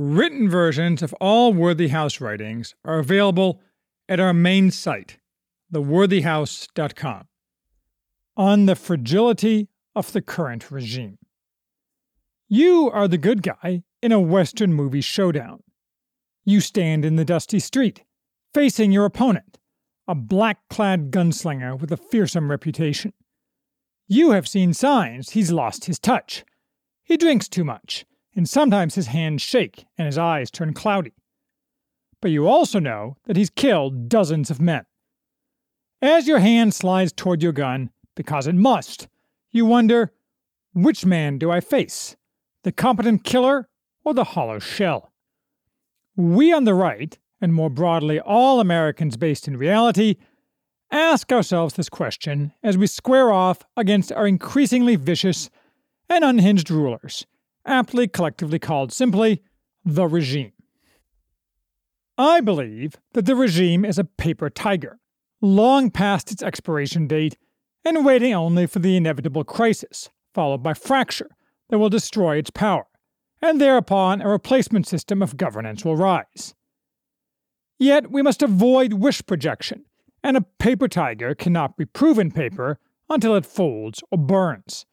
Written versions of all Worthy House writings are available at our main site, theworthyhouse.com, on the fragility of the current regime. You are the good guy in a Western movie showdown. You stand in the dusty street, facing your opponent, a black clad gunslinger with a fearsome reputation. You have seen signs he's lost his touch. He drinks too much, and sometimes his hands shake and his eyes turn cloudy. But you also know that he's killed dozens of men. As your hand slides toward your gun, because it must, you wonder which man do I face? The competent killer or the hollow shell? We on the right, and more broadly all Americans based in reality, ask ourselves this question as we square off against our increasingly vicious and unhinged rulers, aptly collectively called simply the regime. I believe that the regime is a paper tiger, long past its expiration date and waiting only for the inevitable crisis, followed by fracture, that will destroy its power and thereupon a replacement system of governance will rise. Yet we must avoid wish projection, and a paper tiger cannot be proven paper until it folds or burns.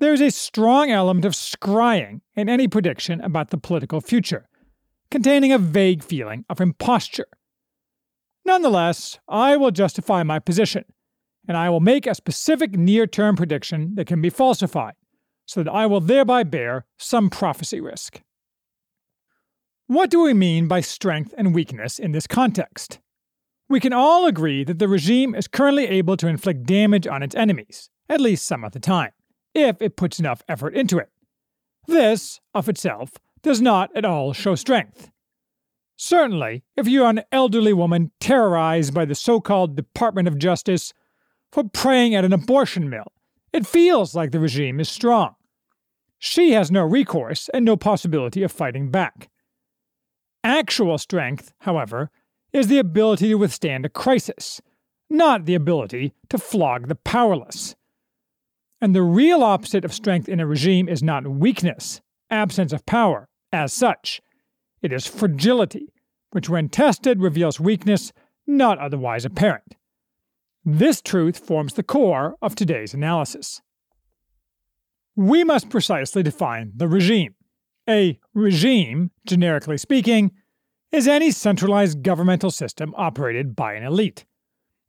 There is a strong element of scrying in any prediction about the political future, containing a vague feeling of imposture. Nonetheless, I will justify my position, and I will make a specific near term prediction that can be falsified so that I will thereby bear some prophecy risk. What do we mean by strength and weakness in this context? We can all agree that the regime is currently able to inflict damage on its enemies, at least some of the time, if it puts enough effort into it. This, of itself, does not at all show strength. Certainly, if you are an elderly woman terrorized by the so called Department of Justice for praying at an abortion mill it feels like the regime is strong. She has no recourse and no possibility of fighting back. Actual strength, however, is the ability to withstand a crisis, not the ability to flog the powerless. And the real opposite of strength in a regime is not weakness, absence of power, as such. It is fragility, which, when tested, reveals weakness not otherwise apparent. This truth forms the core of today's analysis. We must precisely define the regime. A regime, generically speaking, is any centralized governmental system operated by an elite.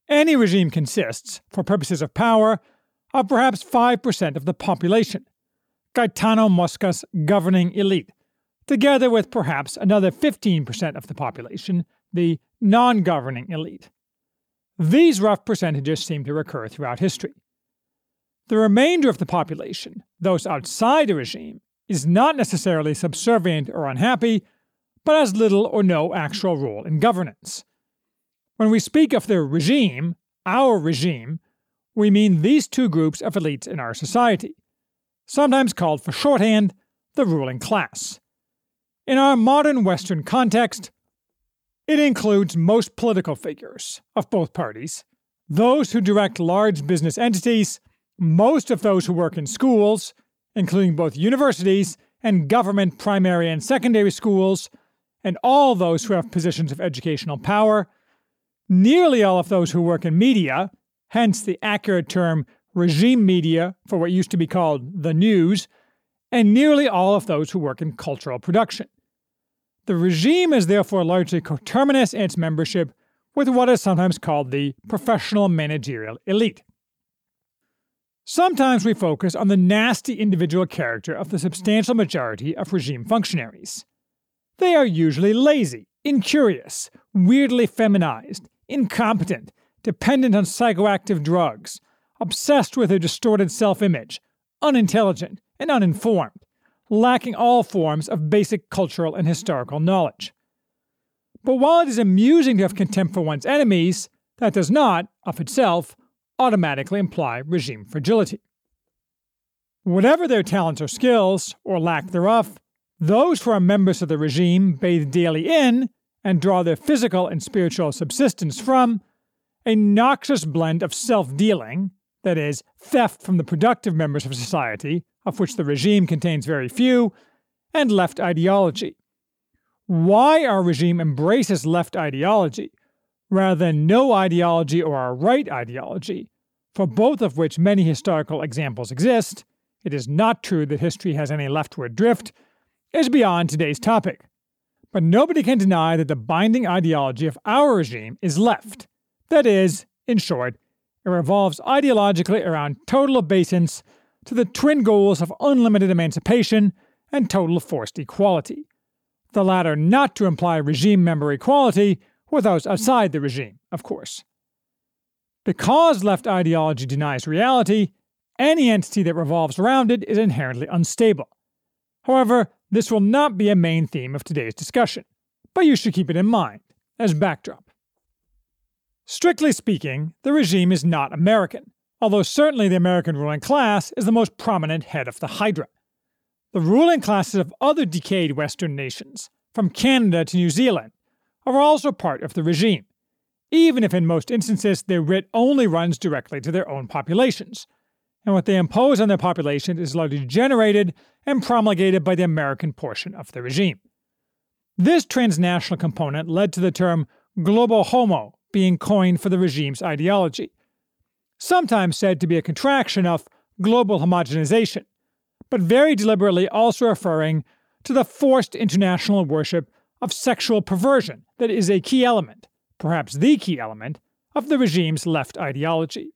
Any regime consists, for purposes of power, of perhaps 5% of the population, Gaetano Mosca's governing elite, together with perhaps another 15% of the population, the non governing elite. These rough percentages seem to recur throughout history. The remainder of the population, those outside the regime, is not necessarily subservient or unhappy, but has little or no actual role in governance. When we speak of the regime, our regime, we mean these two groups of elites in our society, sometimes called for shorthand the ruling class. In our modern Western context, it includes most political figures of both parties, those who direct large business entities, most of those who work in schools, including both universities and government primary and secondary schools, and all those who have positions of educational power, nearly all of those who work in media, hence the accurate term regime media for what used to be called the news, and nearly all of those who work in cultural production. The regime is therefore largely coterminous in its membership with what is sometimes called the professional managerial elite. Sometimes we focus on the nasty individual character of the substantial majority of regime functionaries. They are usually lazy, incurious, weirdly feminized, incompetent, dependent on psychoactive drugs, obsessed with a distorted self image, unintelligent, and uninformed lacking all forms of basic cultural and historical knowledge. But while it is amusing to have contempt for one's enemies, that does not, of itself, automatically imply regime fragility. Whatever their talents or skills, or lack thereof, those who are members of the regime bathe daily in, and draw their physical and spiritual subsistence from, a noxious blend of self dealing, that is, theft from the productive members of society, of which the regime contains very few, and left ideology. Why our regime embraces left ideology, rather than no ideology or our right ideology, for both of which many historical examples exist, it is not true that history has any leftward drift, is beyond today's topic. But nobody can deny that the binding ideology of our regime is left. That is, in short, it revolves ideologically around total obeisance to the twin goals of unlimited emancipation and total forced equality. The latter not to imply regime member equality with those outside the regime, of course. Because left ideology denies reality, any entity that revolves around it is inherently unstable. However, this will not be a main theme of today's discussion, but you should keep it in mind as backdrop. Strictly speaking, the regime is not American, although certainly the American ruling class is the most prominent head of the Hydra. The ruling classes of other decayed Western nations, from Canada to New Zealand, are also part of the regime, even if in most instances their writ only runs directly to their own populations, and what they impose on their population is largely generated and promulgated by the American portion of the regime. This transnational component led to the term global homo being coined for the regime's ideology, sometimes said to be a contraction of global homogenization, but very deliberately also referring to the forced international worship of sexual perversion that is a key element, perhaps the key element, of the regime's left ideology.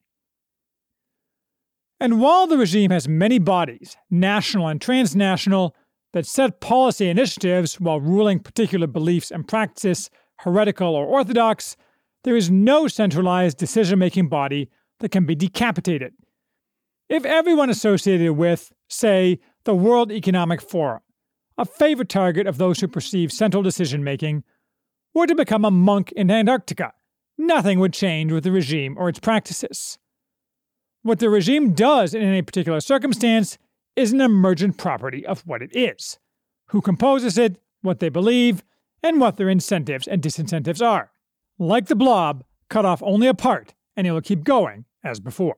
And while the regime has many bodies, national and transnational, that set policy initiatives while ruling particular beliefs and practices heretical or orthodox, there is no centralized decision making body that can be decapitated. If everyone associated with, say, the World Economic Forum, a favorite target of those who perceive central decision making, were to become a monk in Antarctica, nothing would change with the regime or its practices. What the regime does in any particular circumstance is an emergent property of what it is, who composes it, what they believe, and what their incentives and disincentives are. Like the blob, cut off only a part, and it will keep going as before.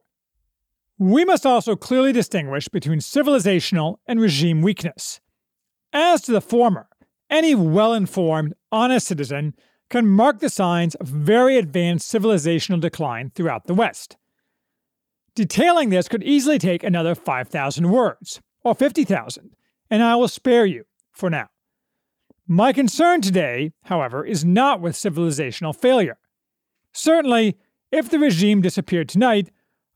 We must also clearly distinguish between civilizational and regime weakness. As to the former, any well informed, honest citizen can mark the signs of very advanced civilizational decline throughout the West. Detailing this could easily take another 5,000 words, or 50,000, and I will spare you for now. My concern today, however, is not with civilizational failure. Certainly, if the regime disappeared tonight,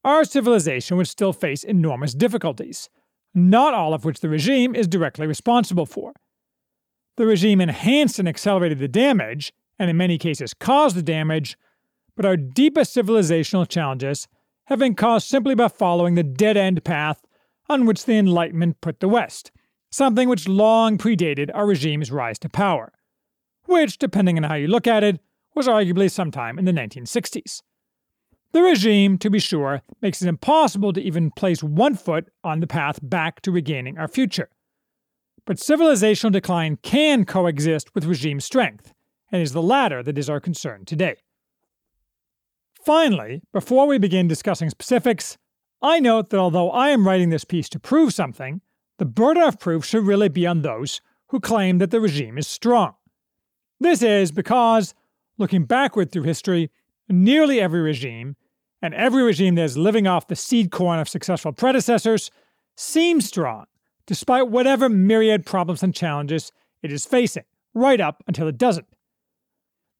our civilization would still face enormous difficulties, not all of which the regime is directly responsible for. The regime enhanced and accelerated the damage, and in many cases caused the damage, but our deepest civilizational challenges have been caused simply by following the dead end path on which the Enlightenment put the West, something which long predated our regime's rise to power, which, depending on how you look at it, was arguably sometime in the 1960s. The regime, to be sure, makes it impossible to even place one foot on the path back to regaining our future. But civilizational decline can coexist with regime strength, and is the latter that is our concern today. Finally, before we begin discussing specifics, I note that although I am writing this piece to prove something, the burden of proof should really be on those who claim that the regime is strong. This is because, looking backward through history, nearly every regime, and every regime that is living off the seed corn of successful predecessors, seems strong, despite whatever myriad problems and challenges it is facing, right up until it doesn't.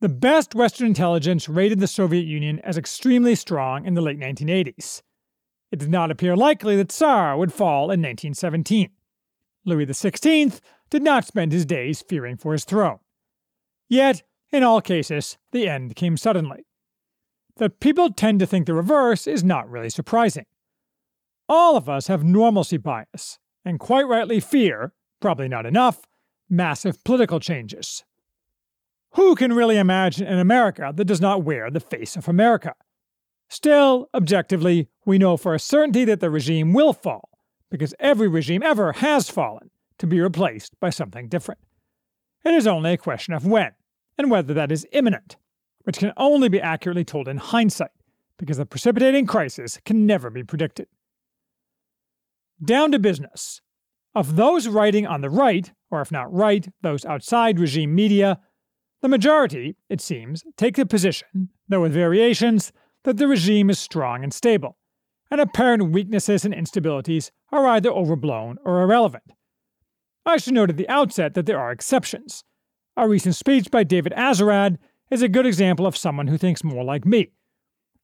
The best Western intelligence rated the Soviet Union as extremely strong in the late 1980s. It did not appear likely that Tsar would fall in 1917. Louis XVI did not spend his days fearing for his throne. Yet, in all cases, the end came suddenly. That people tend to think the reverse is not really surprising. All of us have normalcy bias, and quite rightly fear, probably not enough, massive political changes. Who can really imagine an America that does not wear the face of America? Still, objectively, we know for a certainty that the regime will fall, because every regime ever has fallen, to be replaced by something different. It is only a question of when, and whether that is imminent, which can only be accurately told in hindsight, because the precipitating crisis can never be predicted. Down to business. Of those writing on the right, or if not right, those outside regime media, the majority, it seems, take the position, though with variations, that the regime is strong and stable, and apparent weaknesses and instabilities are either overblown or irrelevant. I should note at the outset that there are exceptions. A recent speech by David Azerrad is a good example of someone who thinks more like me.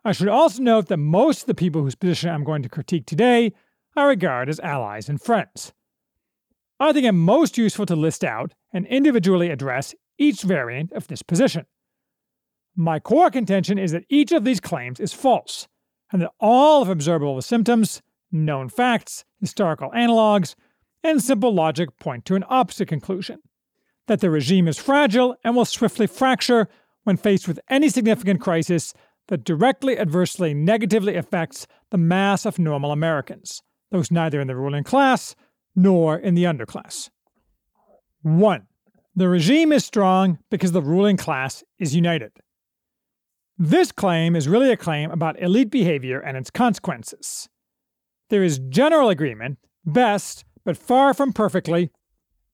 I should also note that most of the people whose position I'm going to critique today I regard as allies and friends. I think it most useful to list out and individually address each variant of this position. My core contention is that each of these claims is false, and that all of observable symptoms, known facts, historical analogs, and simple logic point to an opposite conclusion that the regime is fragile and will swiftly fracture when faced with any significant crisis that directly, adversely, negatively affects the mass of normal Americans, those neither in the ruling class nor in the underclass. 1. The regime is strong because the ruling class is united. This claim is really a claim about elite behavior and its consequences. There is general agreement, best, but far from perfectly,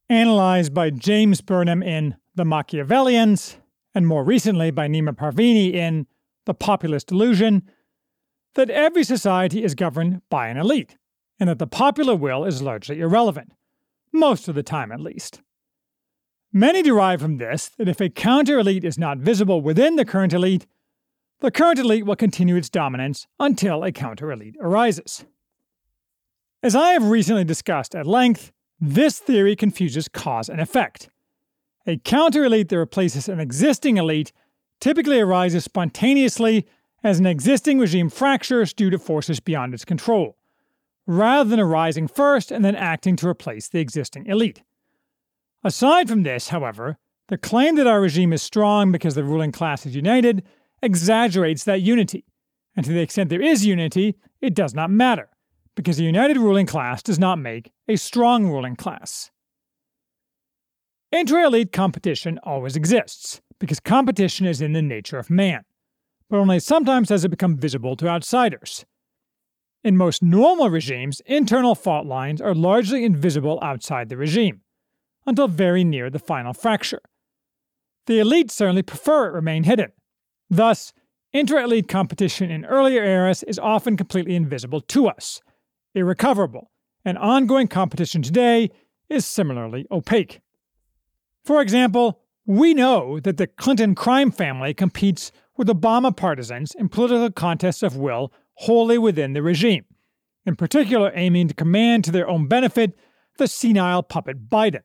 analyzed by James Burnham in The Machiavellians, and more recently by Neema Parvini in The Populist Delusion, that every society is governed by an elite, and that the popular will is largely irrelevant, most of the time at least. Many derive from this that if a counter elite is not visible within the current elite, the current elite will continue its dominance until a counter elite arises. As I have recently discussed at length, this theory confuses cause and effect. A counter elite that replaces an existing elite typically arises spontaneously as an existing regime fractures due to forces beyond its control, rather than arising first and then acting to replace the existing elite. Aside from this, however, the claim that our regime is strong because the ruling class is united exaggerates that unity, and to the extent there is unity, it does not matter because a united ruling class does not make a strong ruling class. Intra elite competition always exists, because competition is in the nature of man, but only sometimes does it become visible to outsiders. In most normal regimes, internal fault lines are largely invisible outside the regime, until very near the final fracture. The elite certainly prefer it remain hidden. Thus, intra elite competition in earlier eras is often completely invisible to us, irrecoverable, and ongoing competition today is similarly opaque. For example, we know that the Clinton crime family competes with Obama partisans in political contests of will wholly within the regime, in particular aiming to command to their own benefit the senile puppet Biden.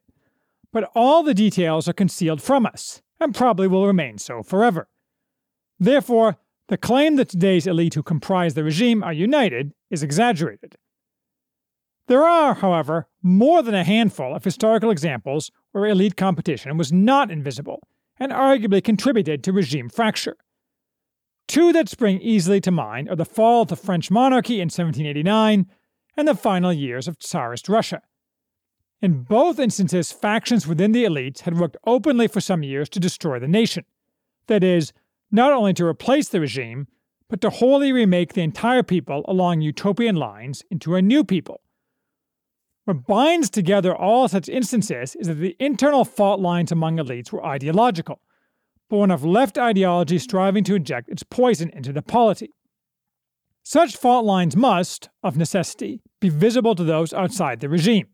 But all the details are concealed from us, and probably will remain so forever. Therefore, the claim that today's elite who comprise the regime are united is exaggerated. There are, however, more than a handful of historical examples where elite competition was not invisible and arguably contributed to regime fracture. Two that spring easily to mind are the fall of the French monarchy in 1789 and the final years of Tsarist Russia. In both instances, factions within the elites had worked openly for some years to destroy the nation. That is, not only to replace the regime, but to wholly remake the entire people along utopian lines into a new people what binds together all such instances is that the internal fault lines among elites were ideological, born of left ideology striving to inject its poison into the polity. Such fault lines must, of necessity, be visible to those outside the regime,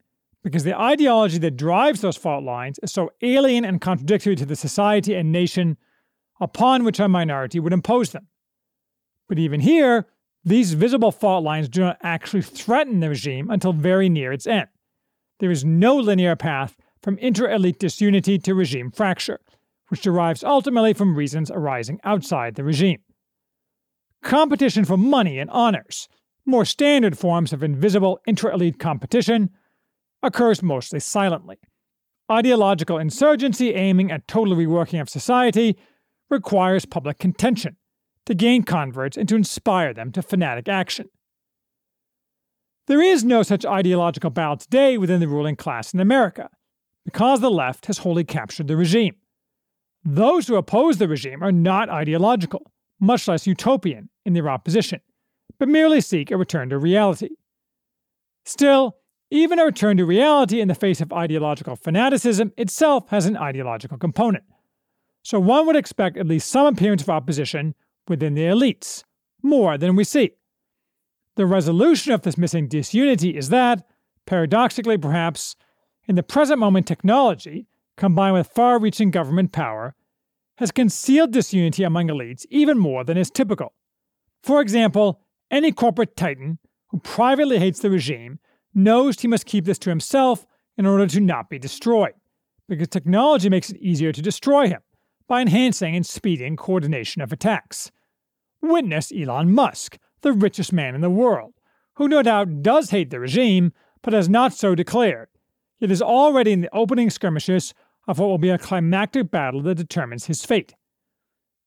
because the ideology that drives those fault lines is so alien and contradictory to the society and nation upon which a minority would impose them. But even here, these visible fault lines do not actually threaten the regime until very near its end. There is no linear path from inter elite disunity to regime fracture, which derives ultimately from reasons arising outside the regime. Competition for money and honors, more standard forms of invisible intra elite competition, occurs mostly silently, ideological insurgency aiming at total reworking of society requires public contention to gain converts and to inspire them to fanatic action. There is no such ideological battle today within the ruling class in America, because the left has wholly captured the regime. Those who oppose the regime are not ideological, much less utopian in their opposition, but merely seek a return to reality. Still, even a return to reality in the face of ideological fanaticism itself has an ideological component. So one would expect at least some appearance of opposition within the elites, more than we see. The resolution of this missing disunity is that, paradoxically perhaps, in the present moment technology, combined with far reaching government power, has concealed disunity among elites even more than is typical. For example, any corporate titan who privately hates the regime knows he must keep this to himself in order to not be destroyed, because technology makes it easier to destroy him by enhancing and speeding coordination of attacks. Witness Elon Musk, the richest man in the world, who no doubt does hate the regime, but has not so declared, yet is already in the opening skirmishes of what will be a climactic battle that determines his fate.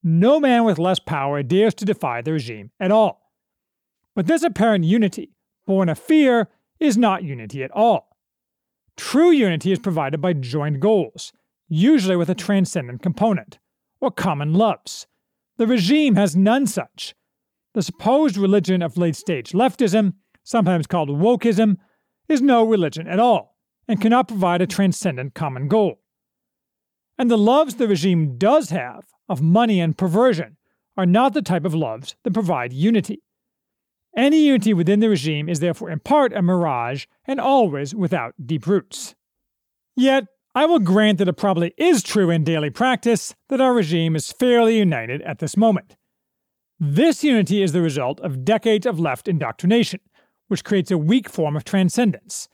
No man with less power dares to defy the regime at all. But this apparent unity, born of fear, is not unity at all. True unity is provided by joint goals, usually with a transcendent component, or common loves. The regime has none such. The supposed religion of late stage leftism, sometimes called wokeism, is no religion at all, and cannot provide a transcendent common goal. And the loves the regime does have, of money and perversion, are not the type of loves that provide unity. Any unity within the regime is therefore in part a mirage and always without deep roots. Yet, I will grant that it probably is true in daily practice that our regime is fairly united at this moment. This unity is the result of decades of left indoctrination, which creates a weak form of transcendence,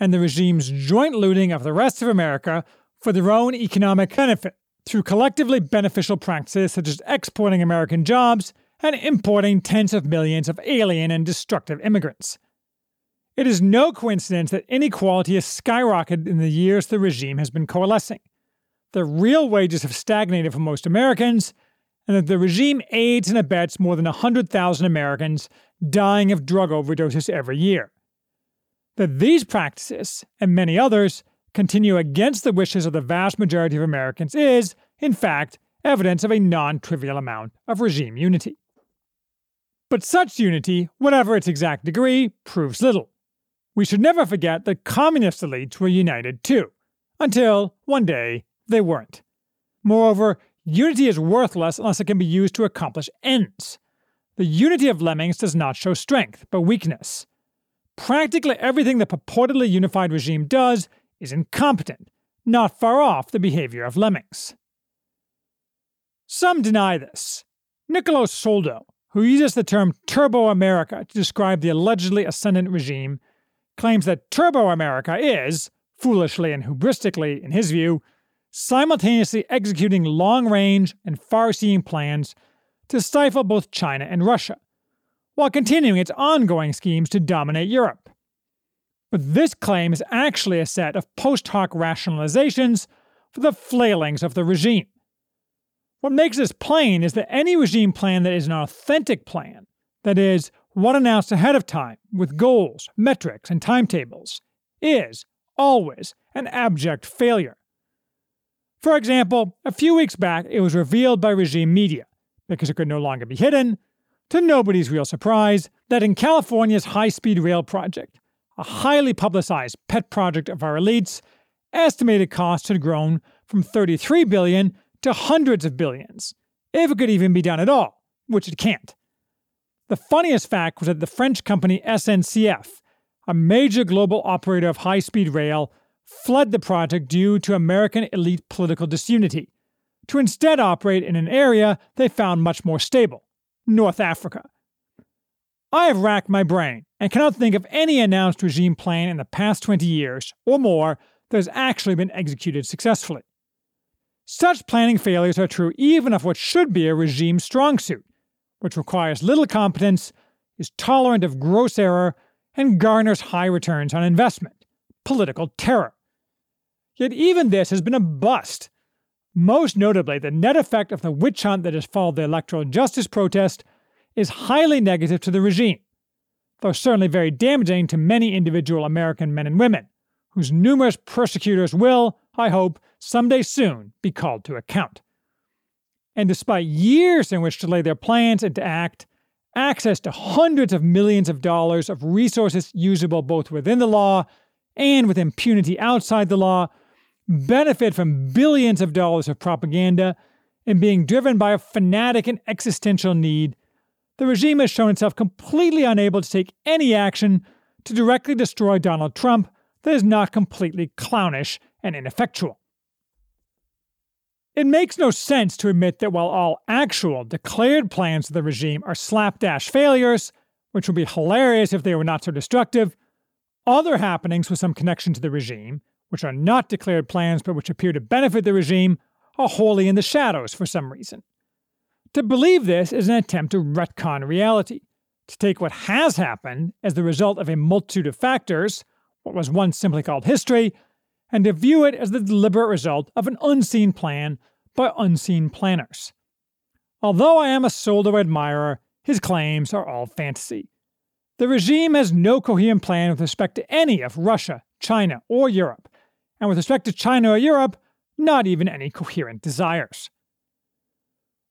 and the regime's joint looting of the rest of America for their own economic benefit through collectively beneficial practices such as exporting American jobs and importing tens of millions of alien and destructive immigrants. It is no coincidence that inequality has skyrocketed in the years the regime has been coalescing. The real wages have stagnated for most Americans, and that the regime aids and abets more than 100,000 Americans dying of drug overdoses every year. That these practices, and many others, continue against the wishes of the vast majority of Americans is, in fact, evidence of a non trivial amount of regime unity. But such unity, whatever its exact degree, proves little. We should never forget that communist elites were united too, until, one day, they weren't. Moreover, unity is worthless unless it can be used to accomplish ends. The unity of lemmings does not show strength, but weakness. Practically everything the purportedly unified regime does is incompetent, not far off the behavior of lemmings. Some deny this. Niccolo Soldo, who uses the term Turbo America to describe the allegedly ascendant regime, claims that Turbo America is, foolishly and hubristically in his view, simultaneously executing long range and far seeing plans to stifle both China and Russia, while continuing its ongoing schemes to dominate Europe. But this claim is actually a set of post hoc rationalizations for the flailings of the regime. What makes this plain is that any regime plan that is an authentic plan, that is, one announced ahead of time with goals, metrics, and timetables, is always an abject failure. For example, a few weeks back, it was revealed by regime media, because it could no longer be hidden, to nobody's real surprise, that in California's high speed rail project, a highly publicized pet project of our elites, estimated costs had grown from 33 billion to hundreds of billions, if it could even be done at all, which it can't. The funniest fact was that the French company SNCF, a major global operator of high speed rail, fled the project due to American elite political disunity, to instead operate in an area they found much more stable North Africa. I have racked my brain and cannot think of any announced regime plan in the past 20 years or more that has actually been executed successfully. Such planning failures are true even of what should be a regime strong suit, which requires little competence, is tolerant of gross error, and garners high returns on investment political terror. Yet even this has been a bust. Most notably, the net effect of the witch hunt that has followed the electoral justice protest is highly negative to the regime, though certainly very damaging to many individual American men and women, whose numerous persecutors will, I hope, someday soon be called to account. And despite years in which to lay their plans and to act, access to hundreds of millions of dollars of resources usable both within the law and with impunity outside the law benefit from billions of dollars of propaganda and being driven by a fanatic and existential need, the regime has shown itself completely unable to take any action to directly destroy Donald Trump that is not completely clownish and ineffectual. It makes no sense to admit that while all actual, declared plans of the regime are slapdash failures, which would be hilarious if they were not so destructive, other happenings with some connection to the regime, which are not declared plans but which appear to benefit the regime, are wholly in the shadows for some reason. To believe this is an attempt to retcon reality, to take what has happened as the result of a multitude of factors, what was once simply called history, and to view it as the deliberate result of an unseen plan by unseen planners. Although I am a Soldo admirer, his claims are all fantasy. The regime has no coherent plan with respect to any of Russia, China, or Europe, and with respect to China or Europe, not even any coherent desires.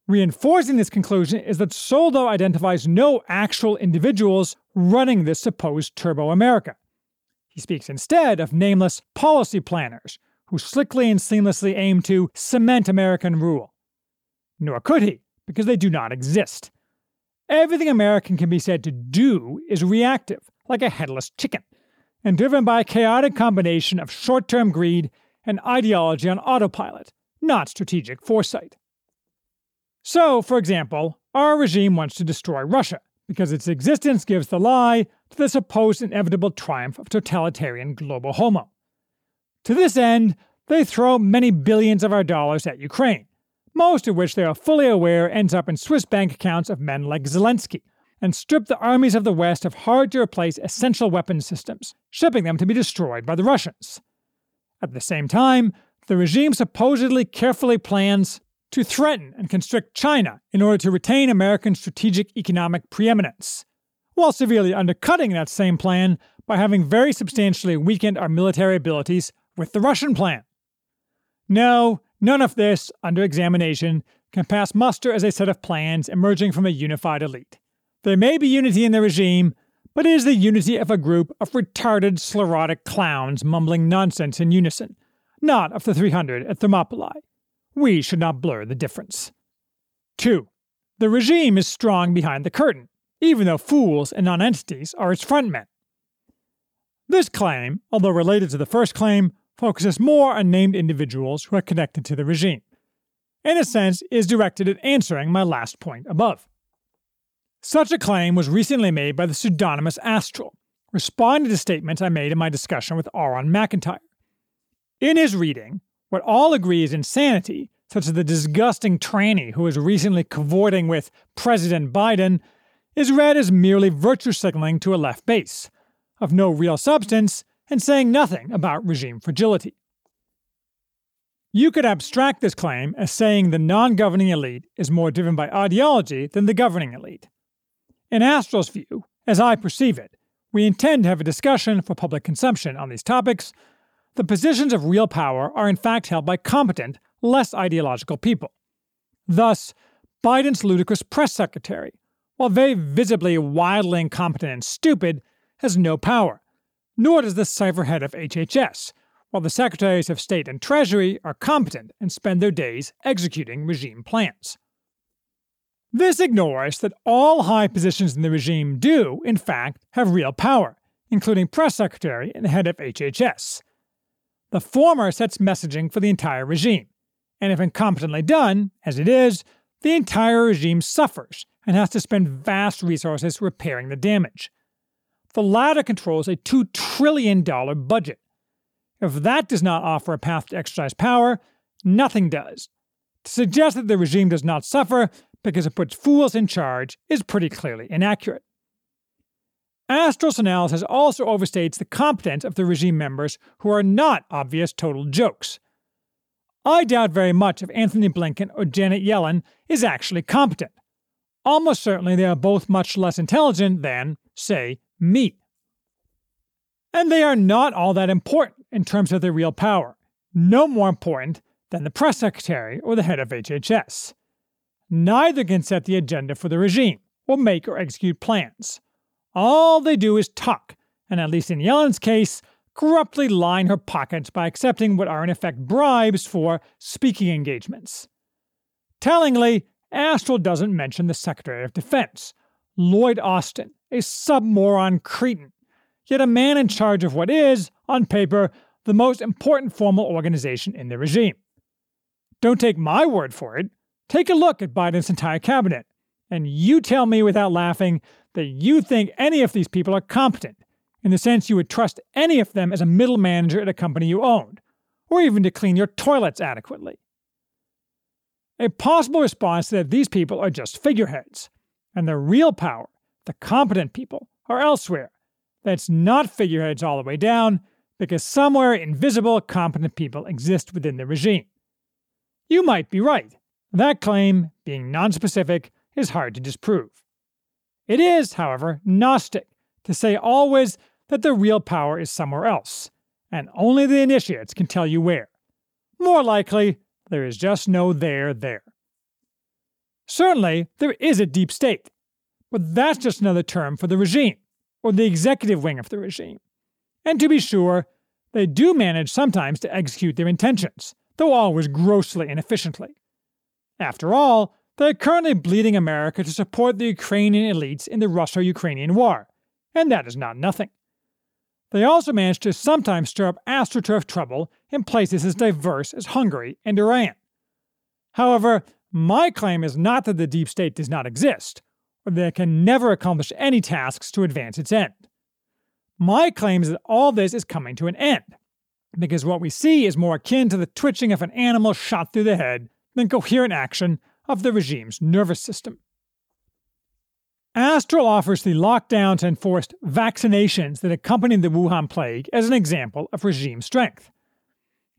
Reinforcing this conclusion is that Soldo identifies no actual individuals running this supposed Turbo America. He speaks instead of nameless policy planners who slickly and seamlessly aim to cement American rule. Nor could he, because they do not exist. Everything American can be said to do is reactive, like a headless chicken, and driven by a chaotic combination of short term greed and ideology on autopilot, not strategic foresight. So, for example, our regime wants to destroy Russia because its existence gives the lie to the supposed inevitable triumph of totalitarian global homo. To this end, they throw many billions of our dollars at Ukraine, most of which they are fully aware ends up in Swiss bank accounts of men like Zelensky, and strip the armies of the West of hard to replace essential weapons systems, shipping them to be destroyed by the Russians. At the same time, the regime supposedly carefully plans to threaten and constrict China in order to retain American strategic economic preeminence, while severely undercutting that same plan by having very substantially weakened our military abilities with the Russian plan. No, none of this, under examination, can pass muster as a set of plans emerging from a unified elite. There may be unity in the regime, but it is the unity of a group of retarded, sclerotic clowns mumbling nonsense in unison, not of the 300 at Thermopylae. We should not blur the difference. 2. The regime is strong behind the curtain, even though fools and nonentities are its frontmen. This claim, although related to the first claim, focuses more on named individuals who are connected to the regime. In a sense, is directed at answering my last point above. Such a claim was recently made by the pseudonymous Astral, responding to statements I made in my discussion with Auron MacIntyre. In his reading, what all agree is insanity, such as the disgusting tranny who is recently cavorting with President Biden, is read as merely virtue signaling to a left base, of no real substance, and saying nothing about regime fragility. You could abstract this claim as saying the non governing elite is more driven by ideology than the governing elite. In Astral's view, as I perceive it, we intend to have a discussion for public consumption on these topics the positions of real power are in fact held by competent, less ideological people. Thus, Biden's ludicrous press secretary, while very visibly wildly incompetent and stupid, has no power, nor does the cipher head of HHS, while the secretaries of state and treasury are competent and spend their days executing regime plans. This ignores that all high positions in the regime do, in fact, have real power, including press secretary and head of HHS, the former sets messaging for the entire regime, and if incompetently done, as it is, the entire regime suffers and has to spend vast resources repairing the damage. The latter controls a $2 trillion budget. If that does not offer a path to exercise power, nothing does. To suggest that the regime does not suffer because it puts fools in charge is pretty clearly inaccurate. Astral's analysis also overstates the competence of the regime members who are not obvious total jokes. I doubt very much if Antony Blinken or Janet Yellen is actually competent. Almost certainly they are both much less intelligent than, say, me. And they are not all that important in terms of their real power, no more important than the press secretary or the head of HHS. Neither can set the agenda for the regime or make or execute plans. All they do is talk, and at least in Yellen's case, corruptly line her pockets by accepting what are in effect bribes for speaking engagements. Tellingly, Astral doesn't mention the Secretary of Defense, Lloyd Austin, a submoron cretin, yet a man in charge of what is, on paper, the most important formal organization in the regime. Don't take my word for it. Take a look at Biden's entire cabinet, and you tell me without laughing that you think any of these people are competent, in the sense you would trust any of them as a middle manager at a company you owned, or even to clean your toilets adequately. A possible response that these people are just figureheads, and the real power, the competent people, are elsewhere. That's not figureheads all the way down, because somewhere invisible, competent people exist within the regime. You might be right. That claim, being nonspecific, is hard to disprove. It is, however, Gnostic to say always that the real power is somewhere else, and only the initiates can tell you where. More likely, there is just no there there. Certainly, there is a deep state, but that's just another term for the regime, or the executive wing of the regime. And to be sure, they do manage sometimes to execute their intentions, though always grossly inefficiently. After all, they're currently bleeding America to support the Ukrainian elites in the Russo Ukrainian war, and that is not nothing. They also manage to sometimes stir up astroturf trouble in places as diverse as Hungary and Iran. However, my claim is not that the deep state does not exist, or that it can never accomplish any tasks to advance its end. My claim is that all this is coming to an end, because what we see is more akin to the twitching of an animal shot through the head than coherent action of the regime's nervous system. Astral offers the lockdowns and forced vaccinations that accompanied the Wuhan plague as an example of regime strength.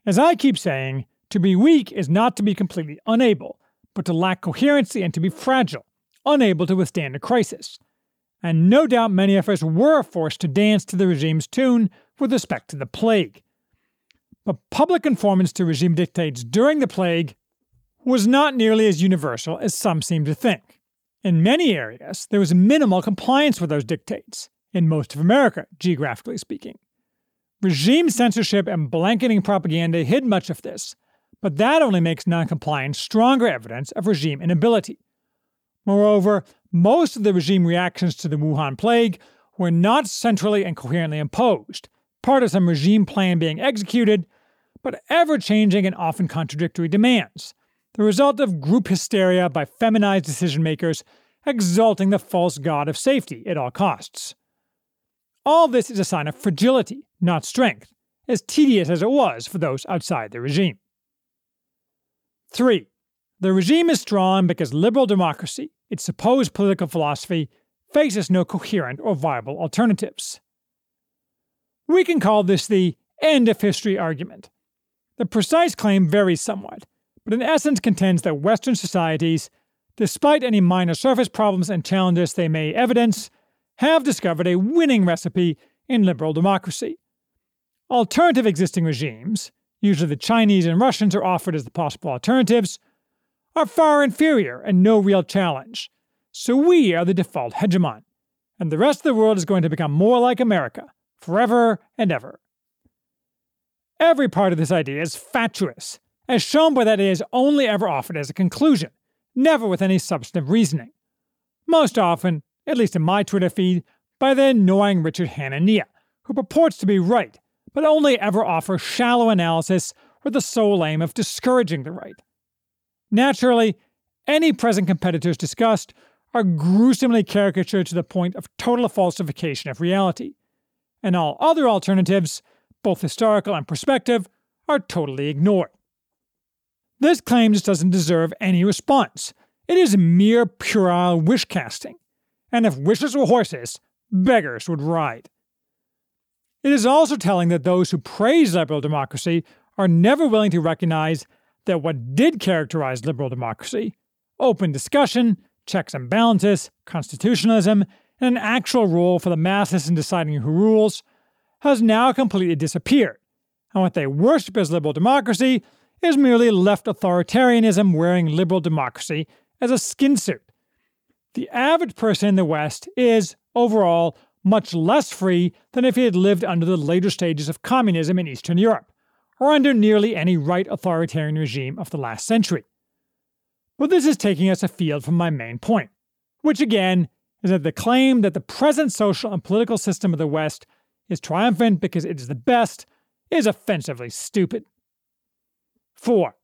As I keep saying, to be weak is not to be completely unable, but to lack coherency and to be fragile, unable to withstand a crisis. And no doubt many of us were forced to dance to the regime's tune with respect to the plague. But public conformance to regime dictates during the plague was not nearly as universal as some seem to think. In many areas, there was minimal compliance with those dictates, in most of America, geographically speaking. Regime censorship and blanketing propaganda hid much of this, but that only makes noncompliance stronger evidence of regime inability. Moreover, most of the regime reactions to the Wuhan plague were not centrally and coherently imposed, part of some regime plan being executed, but ever changing and often contradictory demands, the result of group hysteria by feminized decision makers exalting the false god of safety at all costs. All this is a sign of fragility, not strength, as tedious as it was for those outside the regime. 3. The regime is strong because liberal democracy, its supposed political philosophy, faces no coherent or viable alternatives. We can call this the end of history argument. The precise claim varies somewhat, but in essence contends that Western societies, despite any minor surface problems and challenges they may evidence, have discovered a winning recipe in liberal democracy. Alternative existing regimes, usually the Chinese and Russians are offered as the possible alternatives, are far inferior and no real challenge. So we are the default hegemon, and the rest of the world is going to become more like America, forever and ever. Every part of this idea is fatuous, as shown by that it is only ever offered as a conclusion, never with any substantive reasoning. Most often, at least in my Twitter feed, by the annoying Richard Hanania, who purports to be right, but only ever offer shallow analysis with the sole aim of discouraging the right. Naturally, any present competitors discussed are gruesomely caricatured to the point of total falsification of reality, and all other alternatives, both historical and prospective, are totally ignored. This claim just doesn't deserve any response. It is mere puerile wish casting. And if wishes were horses, beggars would ride. It is also telling that those who praise liberal democracy are never willing to recognize that what did characterize liberal democracy open discussion, checks and balances, constitutionalism, and an actual role for the masses in deciding who rules has now completely disappeared. And what they worship as liberal democracy is merely left authoritarianism wearing liberal democracy as a skin suit. The average person in the West is, overall, much less free than if he had lived under the later stages of communism in Eastern Europe, or under nearly any right authoritarian regime of the last century. But this is taking us afield from my main point, which again is that the claim that the present social and political system of the West is triumphant because it is the best is offensively stupid. 4.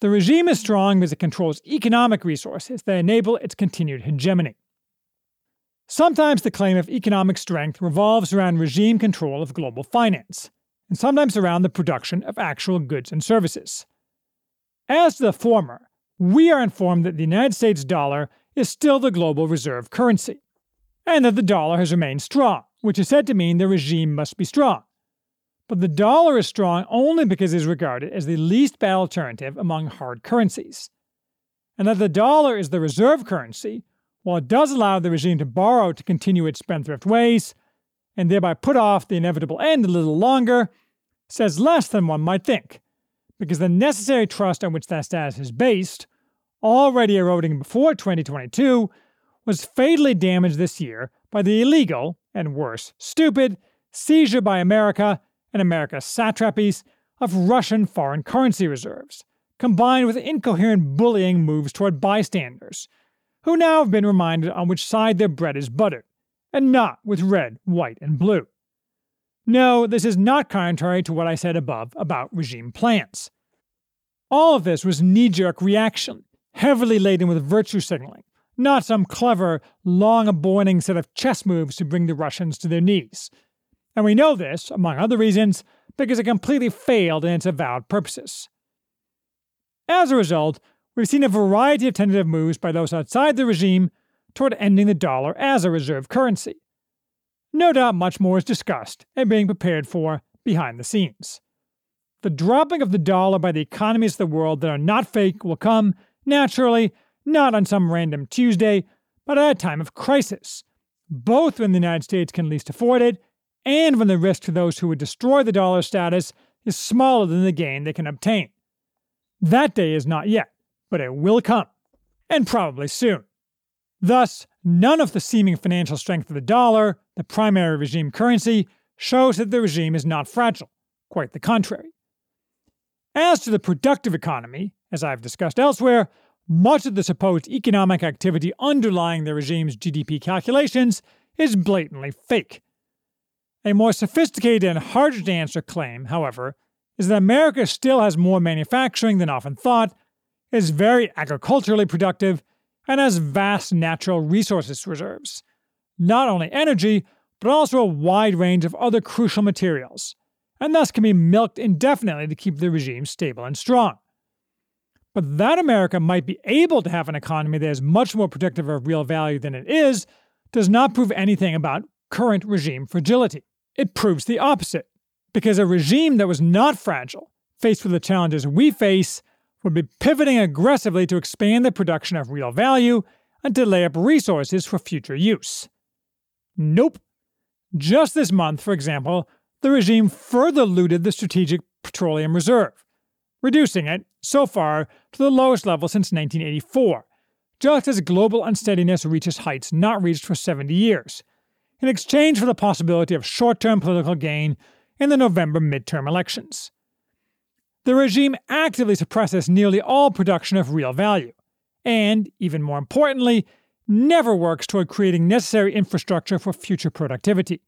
The regime is strong because it controls economic resources that enable its continued hegemony. Sometimes the claim of economic strength revolves around regime control of global finance, and sometimes around the production of actual goods and services. As to the former, we are informed that the United States dollar is still the global reserve currency, and that the dollar has remained strong, which is said to mean the regime must be strong. But the dollar is strong only because it is regarded as the least bad alternative among hard currencies. And that the dollar is the reserve currency, while it does allow the regime to borrow to continue its spendthrift ways, and thereby put off the inevitable end a little longer, says less than one might think, because the necessary trust on which that status is based already eroding before 2022, was fatally damaged this year by the illegal, and worse, stupid, seizure by America and America's satrapies of Russian foreign currency reserves, combined with incoherent bullying moves toward bystanders, who now have been reminded on which side their bread is buttered, and not with red, white, and blue. No, this is not contrary to what I said above about regime plans. All of this was knee jerk reaction heavily laden with virtue signaling, not some clever, long aboining set of chess moves to bring the Russians to their knees. And we know this, among other reasons, because it completely failed in its avowed purposes. As a result, we've seen a variety of tentative moves by those outside the regime toward ending the dollar as a reserve currency. No doubt much more is discussed and being prepared for behind the scenes. The dropping of the dollar by the economies of the world that are not fake will come Naturally, not on some random Tuesday, but at a time of crisis, both when the United States can least afford it and when the risk to those who would destroy the dollar status is smaller than the gain they can obtain. That day is not yet, but it will come, and probably soon. Thus, none of the seeming financial strength of the dollar, the primary regime currency, shows that the regime is not fragile. Quite the contrary. As to the productive economy, as I've discussed elsewhere, much of the supposed economic activity underlying the regime's GDP calculations is blatantly fake. A more sophisticated and harder to answer claim, however, is that America still has more manufacturing than often thought, is very agriculturally productive, and has vast natural resources reserves. Not only energy, but also a wide range of other crucial materials, and thus can be milked indefinitely to keep the regime stable and strong. But that America might be able to have an economy that is much more protective of real value than it is does not prove anything about current regime fragility. It proves the opposite, because a regime that was not fragile, faced with the challenges we face, would be pivoting aggressively to expand the production of real value and to lay up resources for future use. Nope. Just this month, for example, the regime further looted the Strategic Petroleum Reserve, reducing it, so far, to the lowest level since 1984, just as global unsteadiness reaches heights not reached for 70 years, in exchange for the possibility of short term political gain in the November midterm elections. The regime actively suppresses nearly all production of real value, and, even more importantly, never works toward creating necessary infrastructure for future productivity.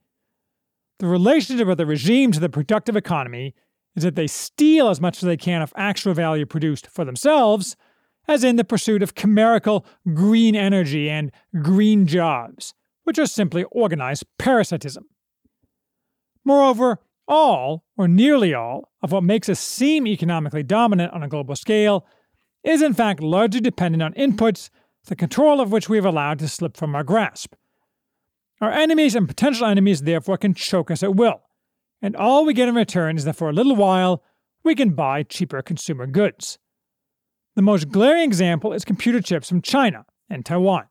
The relationship of the regime to the productive economy is that they steal as much as they can of actual value produced for themselves, as in the pursuit of chimerical green energy and green jobs, which are simply organized parasitism. Moreover, all, or nearly all, of what makes us seem economically dominant on a global scale is in fact largely dependent on inputs the control of which we have allowed to slip from our grasp. Our enemies and potential enemies therefore can choke us at will, and all we get in return is that for a little while we can buy cheaper consumer goods. The most glaring example is computer chips from China and Taiwan,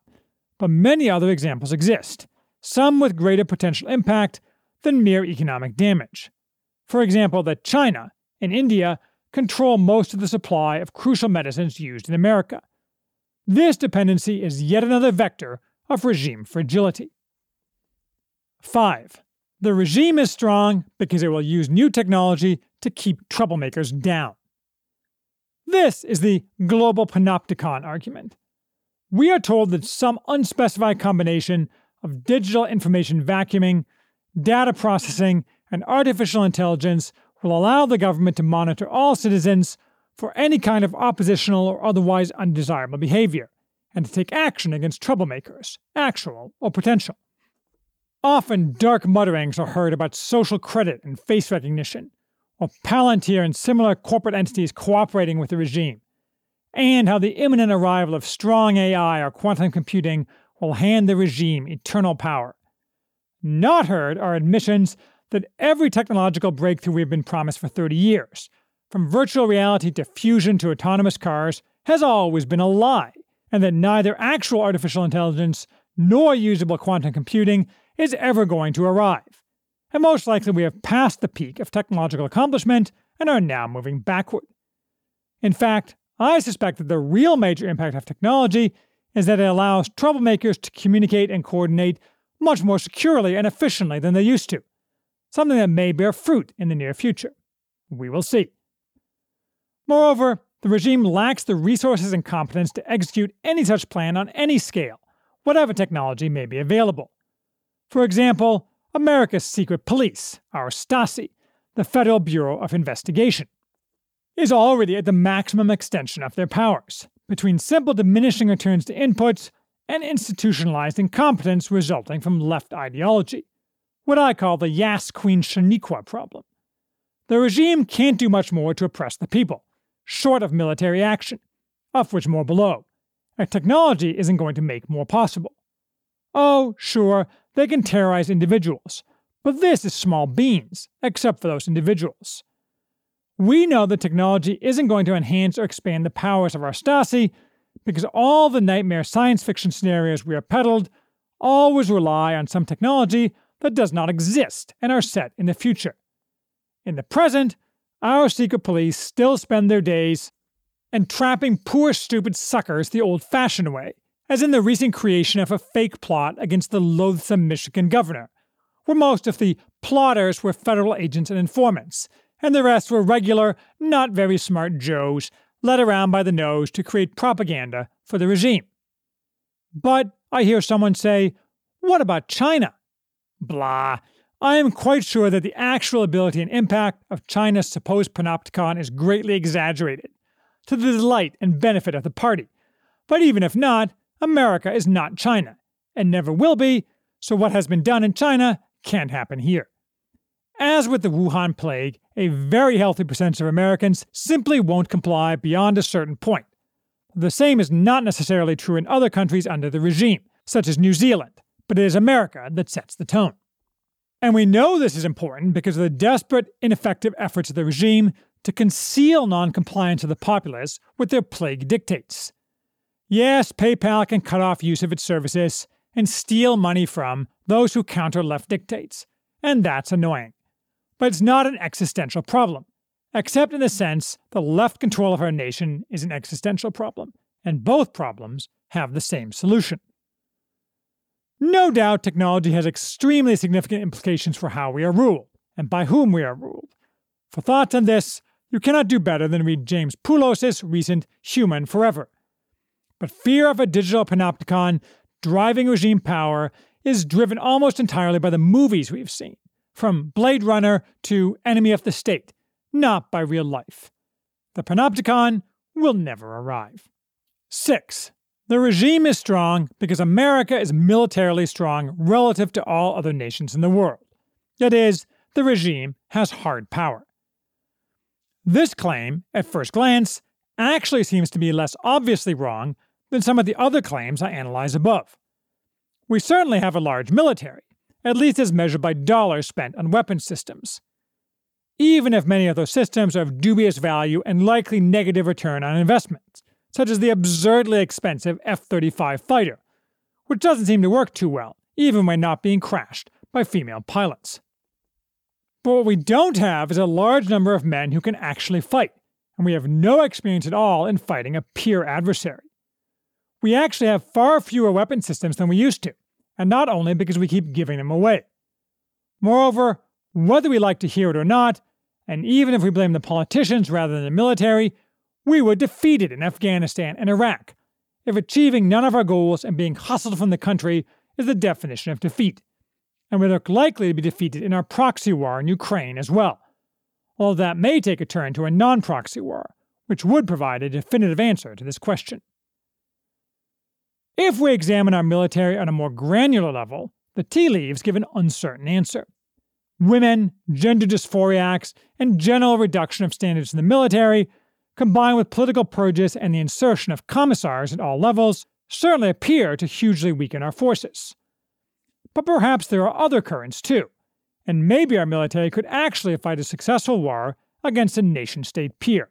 but many other examples exist, some with greater potential impact than mere economic damage. For example, that China and India control most of the supply of crucial medicines used in America. This dependency is yet another vector of regime fragility. 5. The regime is strong because it will use new technology to keep troublemakers down. This is the global panopticon argument. We are told that some unspecified combination of digital information vacuuming, data processing, and artificial intelligence will allow the government to monitor all citizens for any kind of oppositional or otherwise undesirable behavior, and to take action against troublemakers, actual or potential. Often dark mutterings are heard about social credit and face recognition, or Palantir and similar corporate entities cooperating with the regime, and how the imminent arrival of strong AI or quantum computing will hand the regime eternal power. Not heard are admissions that every technological breakthrough we've been promised for 30 years, from virtual reality to fusion to autonomous cars, has always been a lie, and that neither actual artificial intelligence nor usable quantum computing is ever going to arrive. And most likely we have passed the peak of technological accomplishment and are now moving backward. In fact, I suspect that the real major impact of technology is that it allows troublemakers to communicate and coordinate much more securely and efficiently than they used to, something that may bear fruit in the near future. We will see. Moreover, the regime lacks the resources and competence to execute any such plan on any scale, whatever technology may be available. For example, America's secret police, our Stasi, the Federal Bureau of Investigation, is already at the maximum extension of their powers, between simple diminishing returns to inputs and institutionalized incompetence resulting from left ideology what I call the Yas Queen Shaniqua problem. The regime can't do much more to oppress the people, short of military action, of which more below. And technology isn't going to make more possible. Oh, sure, they can terrorize individuals, but this is small beans, except for those individuals. We know that technology isn't going to enhance or expand the powers of our Stasi because all the nightmare science fiction scenarios we are peddled always rely on some technology that does not exist and are set in the future. In the present, our secret police still spend their days entrapping poor stupid suckers the old fashioned way, as in the recent creation of a fake plot against the loathsome Michigan governor, where most of the plotters were federal agents and informants, and the rest were regular, not very smart Joes led around by the nose to create propaganda for the regime. But I hear someone say, what about China? Blah. I am quite sure that the actual ability and impact of China's supposed panopticon is greatly exaggerated, to the delight and benefit of the party. But even if not, America is not China, and never will be, so what has been done in China can't happen here. As with the Wuhan plague, a very healthy percentage of Americans simply won't comply beyond a certain point. The same is not necessarily true in other countries under the regime, such as New Zealand, but it is America that sets the tone. And we know this is important because of the desperate, ineffective efforts of the regime to conceal noncompliance of the populace with their plague dictates. Yes, PayPal can cut off use of its services and steal money from those who counter left dictates, and that's annoying. But it's not an existential problem, except in the sense the left control of our nation is an existential problem, and both problems have the same solution. No doubt technology has extremely significant implications for how we are ruled, and by whom we are ruled. For thoughts on this, you cannot do better than read James Poulos' recent Human Forever. But fear of a digital panopticon driving regime power is driven almost entirely by the movies we've seen, from Blade Runner to Enemy of the State, not by real life. The panopticon will never arrive. 6. The regime is strong because America is militarily strong relative to all other nations in the world. That is, the regime has hard power. This claim, at first glance, actually seems to be less obviously wrong than some of the other claims I analyze above. We certainly have a large military, at least as measured by dollars spent on weapons systems. Even if many of those systems are of dubious value and likely negative return on investment, such as the absurdly expensive F 35 fighter, which doesn't seem to work too well, even when not being crashed by female pilots. But what we don't have is a large number of men who can actually fight, and we have no experience at all in fighting a peer adversary. We actually have far fewer weapon systems than we used to, and not only because we keep giving them away. Moreover, whether we like to hear it or not, and even if we blame the politicians rather than the military, we were defeated in Afghanistan and Iraq, if achieving none of our goals and being hustled from the country is the definition of defeat. And we look likely to be defeated in our proxy war in Ukraine as well, although that may take a turn to a non proxy war, which would provide a definitive answer to this question. If we examine our military on a more granular level, the tea leaves give an uncertain answer. Women, gender dysphoria acts, and general reduction of standards in the military, combined with political purges and the insertion of commissars at all levels, certainly appear to hugely weaken our forces. But perhaps there are other currents too, and maybe our military could actually fight a successful war against a nation state peer.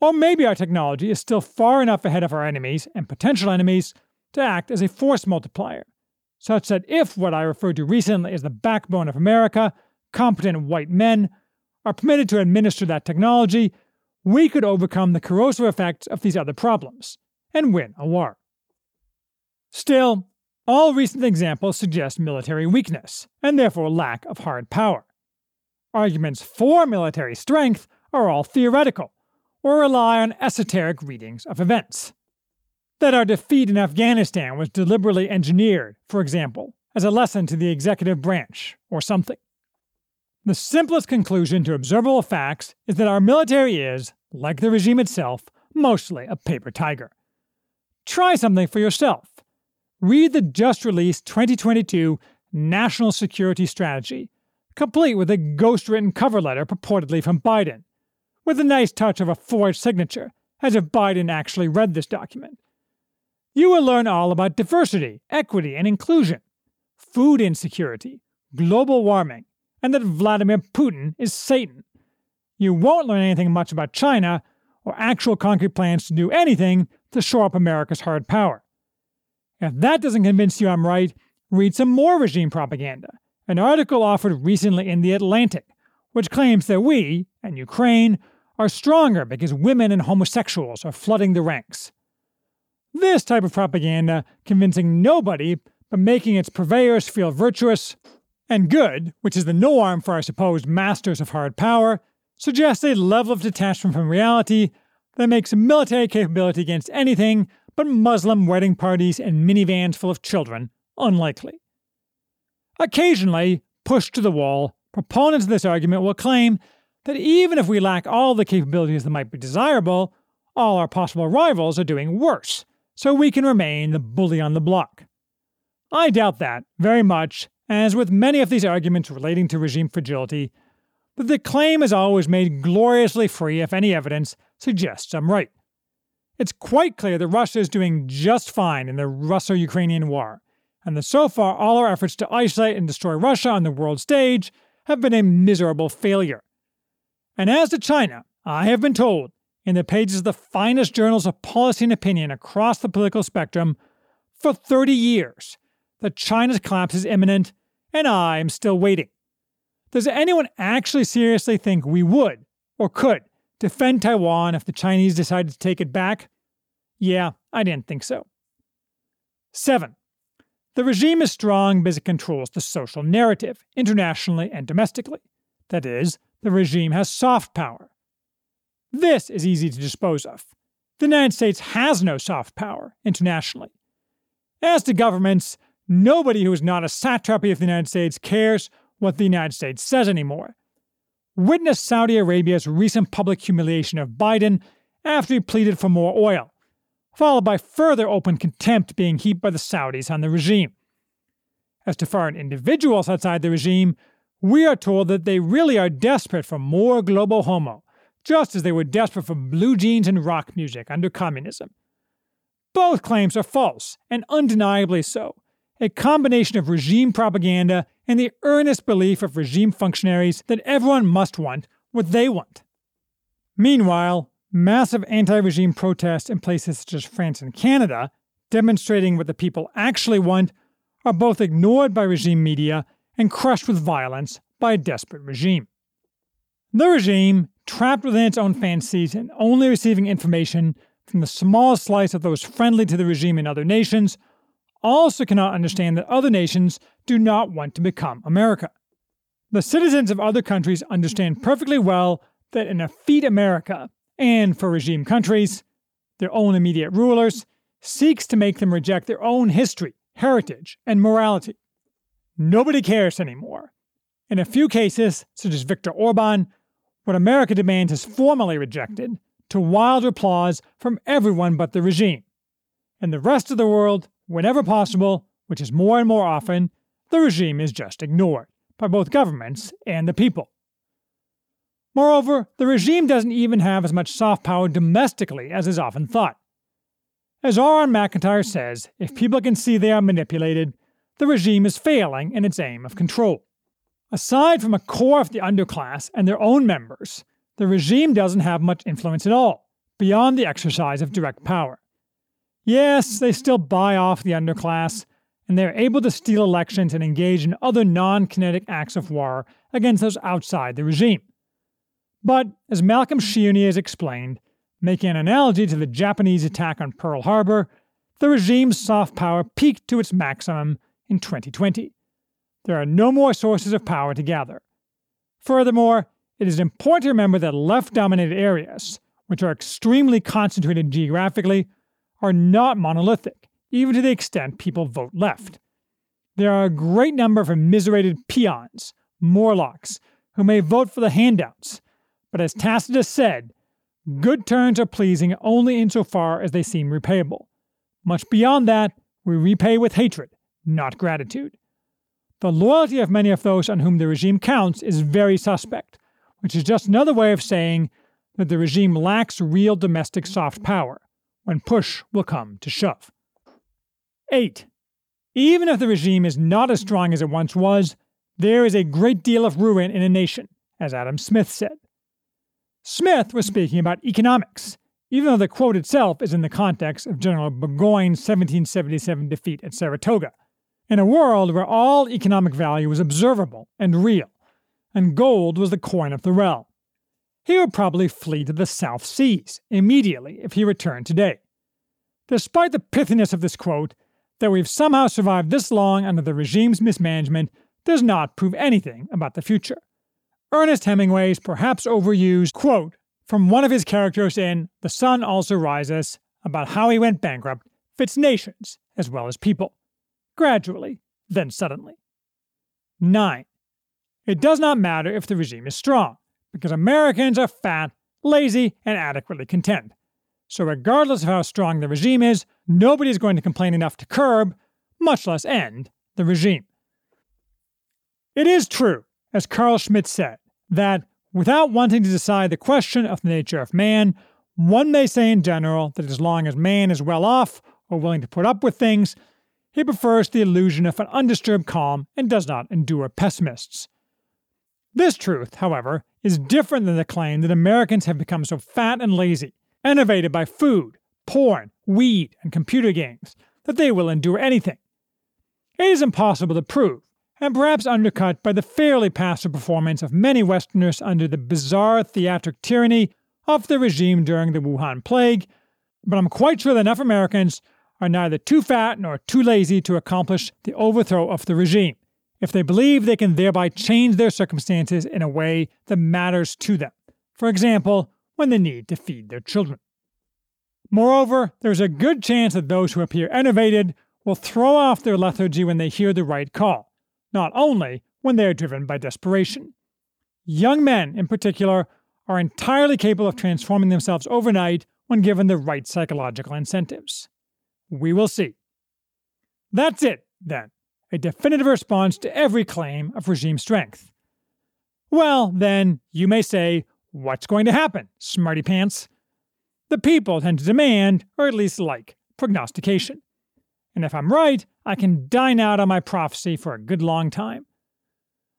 Or maybe our technology is still far enough ahead of our enemies and potential enemies to act as a force multiplier, such that if what I referred to recently as the backbone of America, competent white men, are permitted to administer that technology, we could overcome the corrosive effects of these other problems and win a war. Still, all recent examples suggest military weakness, and therefore lack of hard power. Arguments for military strength are all theoretical or rely on esoteric readings of events. That our defeat in Afghanistan was deliberately engineered, for example, as a lesson to the executive branch, or something. The simplest conclusion to observable facts is that our military is, like the regime itself, mostly a paper tiger. Try something for yourself. Read the just released 2022 National Security Strategy, complete with a ghost written cover letter purportedly from Biden with a nice touch of a forged signature, as if Biden actually read this document. You will learn all about diversity, equity, and inclusion, food insecurity, global warming, and that Vladimir Putin is Satan. You won't learn anything much about China or actual concrete plans to do anything to shore up America's hard power. If that doesn't convince you I'm right, read some more regime propaganda, an article offered recently in The Atlantic, which claims that we, and Ukraine, are stronger because women and homosexuals are flooding the ranks. This type of propaganda, convincing nobody but making its purveyors feel virtuous and good, which is the norm for our supposed masters of hard power, suggests a level of detachment from reality that makes military capability against anything but Muslim wedding parties and minivans full of children unlikely. Occasionally, pushed to the wall, proponents of this argument will claim that even if we lack all the capabilities that might be desirable, all our possible rivals are doing worse, so we can remain the bully on the block. I doubt that, very much, as with many of these arguments relating to regime fragility, that the claim is always made gloriously free if any evidence suggests I'm right. It's quite clear that Russia is doing just fine in the Russo Ukrainian war, and that so far all our efforts to isolate and destroy Russia on the world stage have been a miserable failure. And as to China, I have been told, in the pages of the finest journals of policy and opinion across the political spectrum, for 30 years, that China's collapse is imminent, and I am still waiting. Does anyone actually seriously think we would, or could, defend Taiwan if the Chinese decided to take it back? Yeah, I didn't think so. 7. The regime is strong because it controls the social narrative, internationally and domestically. That is, the regime has soft power. This is easy to dispose of. The United States has no soft power internationally. As to governments, nobody who is not a satrapy of the United States cares what the United States says anymore. Witness Saudi Arabia's recent public humiliation of Biden after he pleaded for more oil, followed by further open contempt being heaped by the Saudis on the regime. As to foreign individuals outside the regime, we are told that they really are desperate for more global homo, just as they were desperate for blue jeans and rock music under communism. Both claims are false, and undeniably so, a combination of regime propaganda and the earnest belief of regime functionaries that everyone must want what they want. Meanwhile, massive anti regime protests in places such as France and Canada, demonstrating what the people actually want, are both ignored by regime media and crushed with violence by a desperate regime. The regime, trapped within its own fancies and only receiving information from the small slice of those friendly to the regime in other nations, also cannot understand that other nations do not want to become America. The citizens of other countries understand perfectly well that in a feat America, and for regime countries, their own immediate rulers, seeks to make them reject their own history, heritage, and morality. Nobody cares anymore. In a few cases, such as Viktor Orban, what America demands is formally rejected, to wild applause from everyone but the regime. In the rest of the world, whenever possible, which is more and more often, the regime is just ignored by both governments and the people. Moreover, the regime doesn't even have as much soft power domestically as is often thought. As Auron MacIntyre says, if people can see they are manipulated, the regime is failing in its aim of control. Aside from a core of the underclass and their own members, the regime doesn't have much influence at all, beyond the exercise of direct power. Yes, they still buy off the underclass, and they are able to steal elections and engage in other non kinetic acts of war against those outside the regime. But, as Malcolm Shearney has explained, making an analogy to the Japanese attack on Pearl Harbor, the regime's soft power peaked to its maximum in 2020. There are no more sources of power to gather. Furthermore, it is important to remember that left dominated areas, which are extremely concentrated geographically, are not monolithic, even to the extent people vote left. There are a great number of immiserated peons, Morlocks, who may vote for the handouts, but as Tacitus said, good turns are pleasing only insofar as they seem repayable. Much beyond that, we repay with hatred, not gratitude. The loyalty of many of those on whom the regime counts is very suspect, which is just another way of saying that the regime lacks real domestic soft power when push will come to shove. 8. Even if the regime is not as strong as it once was, there is a great deal of ruin in a nation, as Adam Smith said. Smith was speaking about economics, even though the quote itself is in the context of General Burgoyne's 1777 defeat at Saratoga, in a world where all economic value was observable and real, and gold was the coin of the realm he would probably flee to the South Seas immediately if he returned today. Despite the pithiness of this quote, that we've somehow survived this long under the regime's mismanagement does not prove anything about the future. Ernest Hemingway's perhaps overused quote from one of his characters in The Sun Also Rises about how he went bankrupt fits nations as well as people. Gradually, then suddenly. 9. It does not matter if the regime is strong because Americans are fat, lazy, and adequately content. So, regardless of how strong the regime is, nobody is going to complain enough to curb, much less end, the regime. It is true, as Carl Schmitt said, that without wanting to decide the question of the nature of man, one may say in general that as long as man is well off or willing to put up with things, he prefers the illusion of an undisturbed calm and does not endure pessimists. This truth, however, is different than the claim that Americans have become so fat and lazy, enervated by food, porn, weed, and computer games, that they will endure anything. It is impossible to prove, and perhaps undercut by the fairly passive performance of many Westerners under the bizarre theatric tyranny of the regime during the Wuhan plague, but I'm quite sure that enough Americans are neither too fat nor too lazy to accomplish the overthrow of the regime if they believe they can thereby change their circumstances in a way that matters to them. For example, when they need to feed their children. Moreover, there's a good chance that those who appear enervated will throw off their lethargy when they hear the right call, not only when they are driven by desperation. Young men, in particular, are entirely capable of transforming themselves overnight when given the right psychological incentives. We will see. That's it, then a definitive response to every claim of regime strength. Well, then, you may say, what's going to happen, smarty pants? The people tend to demand, or at least like, prognostication. and if I'm right, I can dine out on my prophecy for a good long time.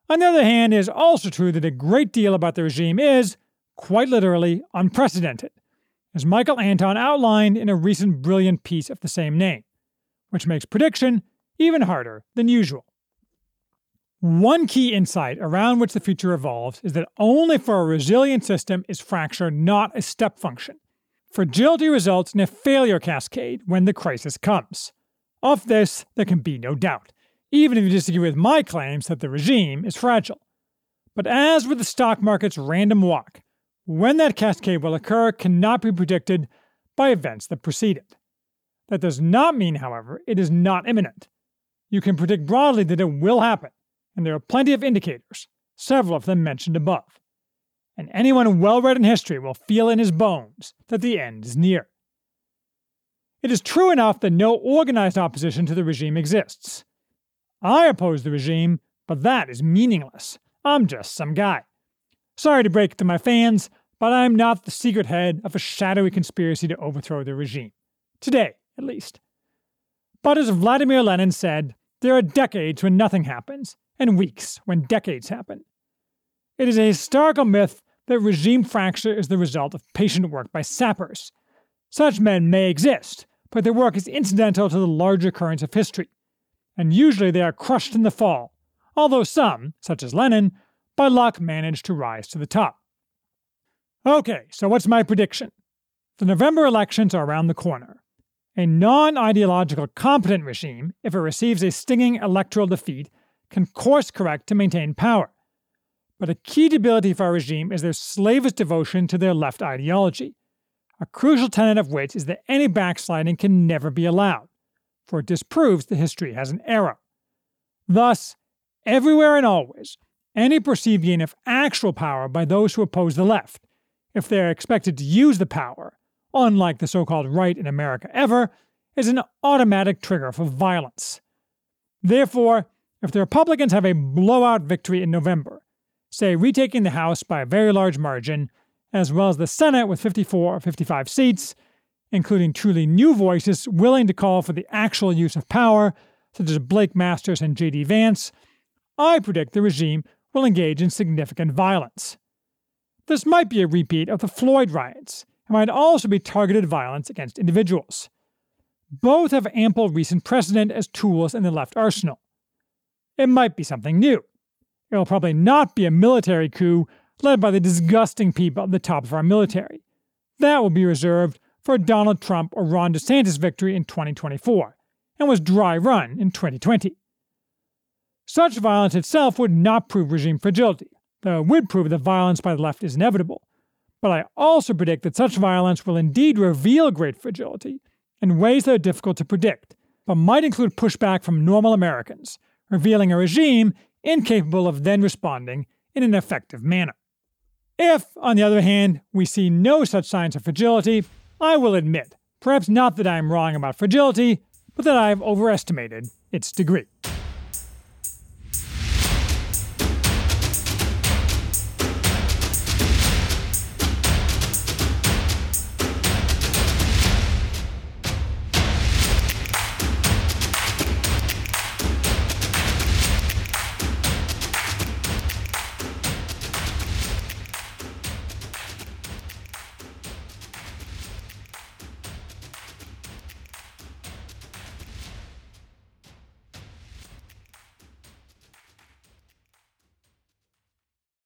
On the other hand, it is also true that a great deal about the regime is, quite literally, unprecedented, as Michael Anton outlined in a recent brilliant piece of the same name, which makes prediction even harder than usual. One key insight around which the future evolves is that only for a resilient system is fracture not a step function. Fragility results in a failure cascade when the crisis comes. Of this, there can be no doubt, even if you disagree with my claims that the regime is fragile. But as with the stock market's random walk, when that cascade will occur cannot be predicted by events that precede it. That does not mean, however, it is not imminent. You can predict broadly that it will happen, and there are plenty of indicators, several of them mentioned above. And anyone well read in history will feel in his bones that the end is near. It is true enough that no organized opposition to the regime exists. I oppose the regime, but that is meaningless. I'm just some guy. Sorry to break it to my fans, but I'm not the secret head of a shadowy conspiracy to overthrow the regime. Today, at least. But as Vladimir Lenin said, there are decades when nothing happens, and weeks when decades happen. It is a historical myth that regime fracture is the result of patient work by sappers. Such men may exist, but their work is incidental to the larger currents of history, and usually they are crushed in the fall, although some, such as Lenin, by luck managed to rise to the top. Okay, so what's my prediction? The November elections are around the corner. A non ideological competent regime, if it receives a stinging electoral defeat, can course correct to maintain power. But a key debility of our regime is their slavish devotion to their left ideology, a crucial tenet of which is that any backsliding can never be allowed, for it disproves that history has an error. Thus, everywhere and always, any perceived gain of actual power by those who oppose the left, if they are expected to use the power, unlike the so called right in America ever, is an automatic trigger for violence. Therefore, if the Republicans have a blowout victory in November, say retaking the House by a very large margin, as well as the Senate with 54 or 55 seats, including truly new voices willing to call for the actual use of power, such as Blake Masters and J.D. Vance, I predict the regime will engage in significant violence. This might be a repeat of the Floyd riots, and might also be targeted violence against individuals. Both have ample recent precedent as tools in the left arsenal. It might be something new. It will probably not be a military coup led by the disgusting people at the top of our military. That will be reserved for Donald Trump or Ron DeSantis' victory in 2024, and was dry run in 2020. Such violence itself would not prove regime fragility, though it would prove that violence by the left is inevitable. But I also predict that such violence will indeed reveal great fragility in ways that are difficult to predict, but might include pushback from normal Americans, revealing a regime incapable of then responding in an effective manner. If, on the other hand, we see no such signs of fragility, I will admit, perhaps not that I am wrong about fragility, but that I have overestimated its degree.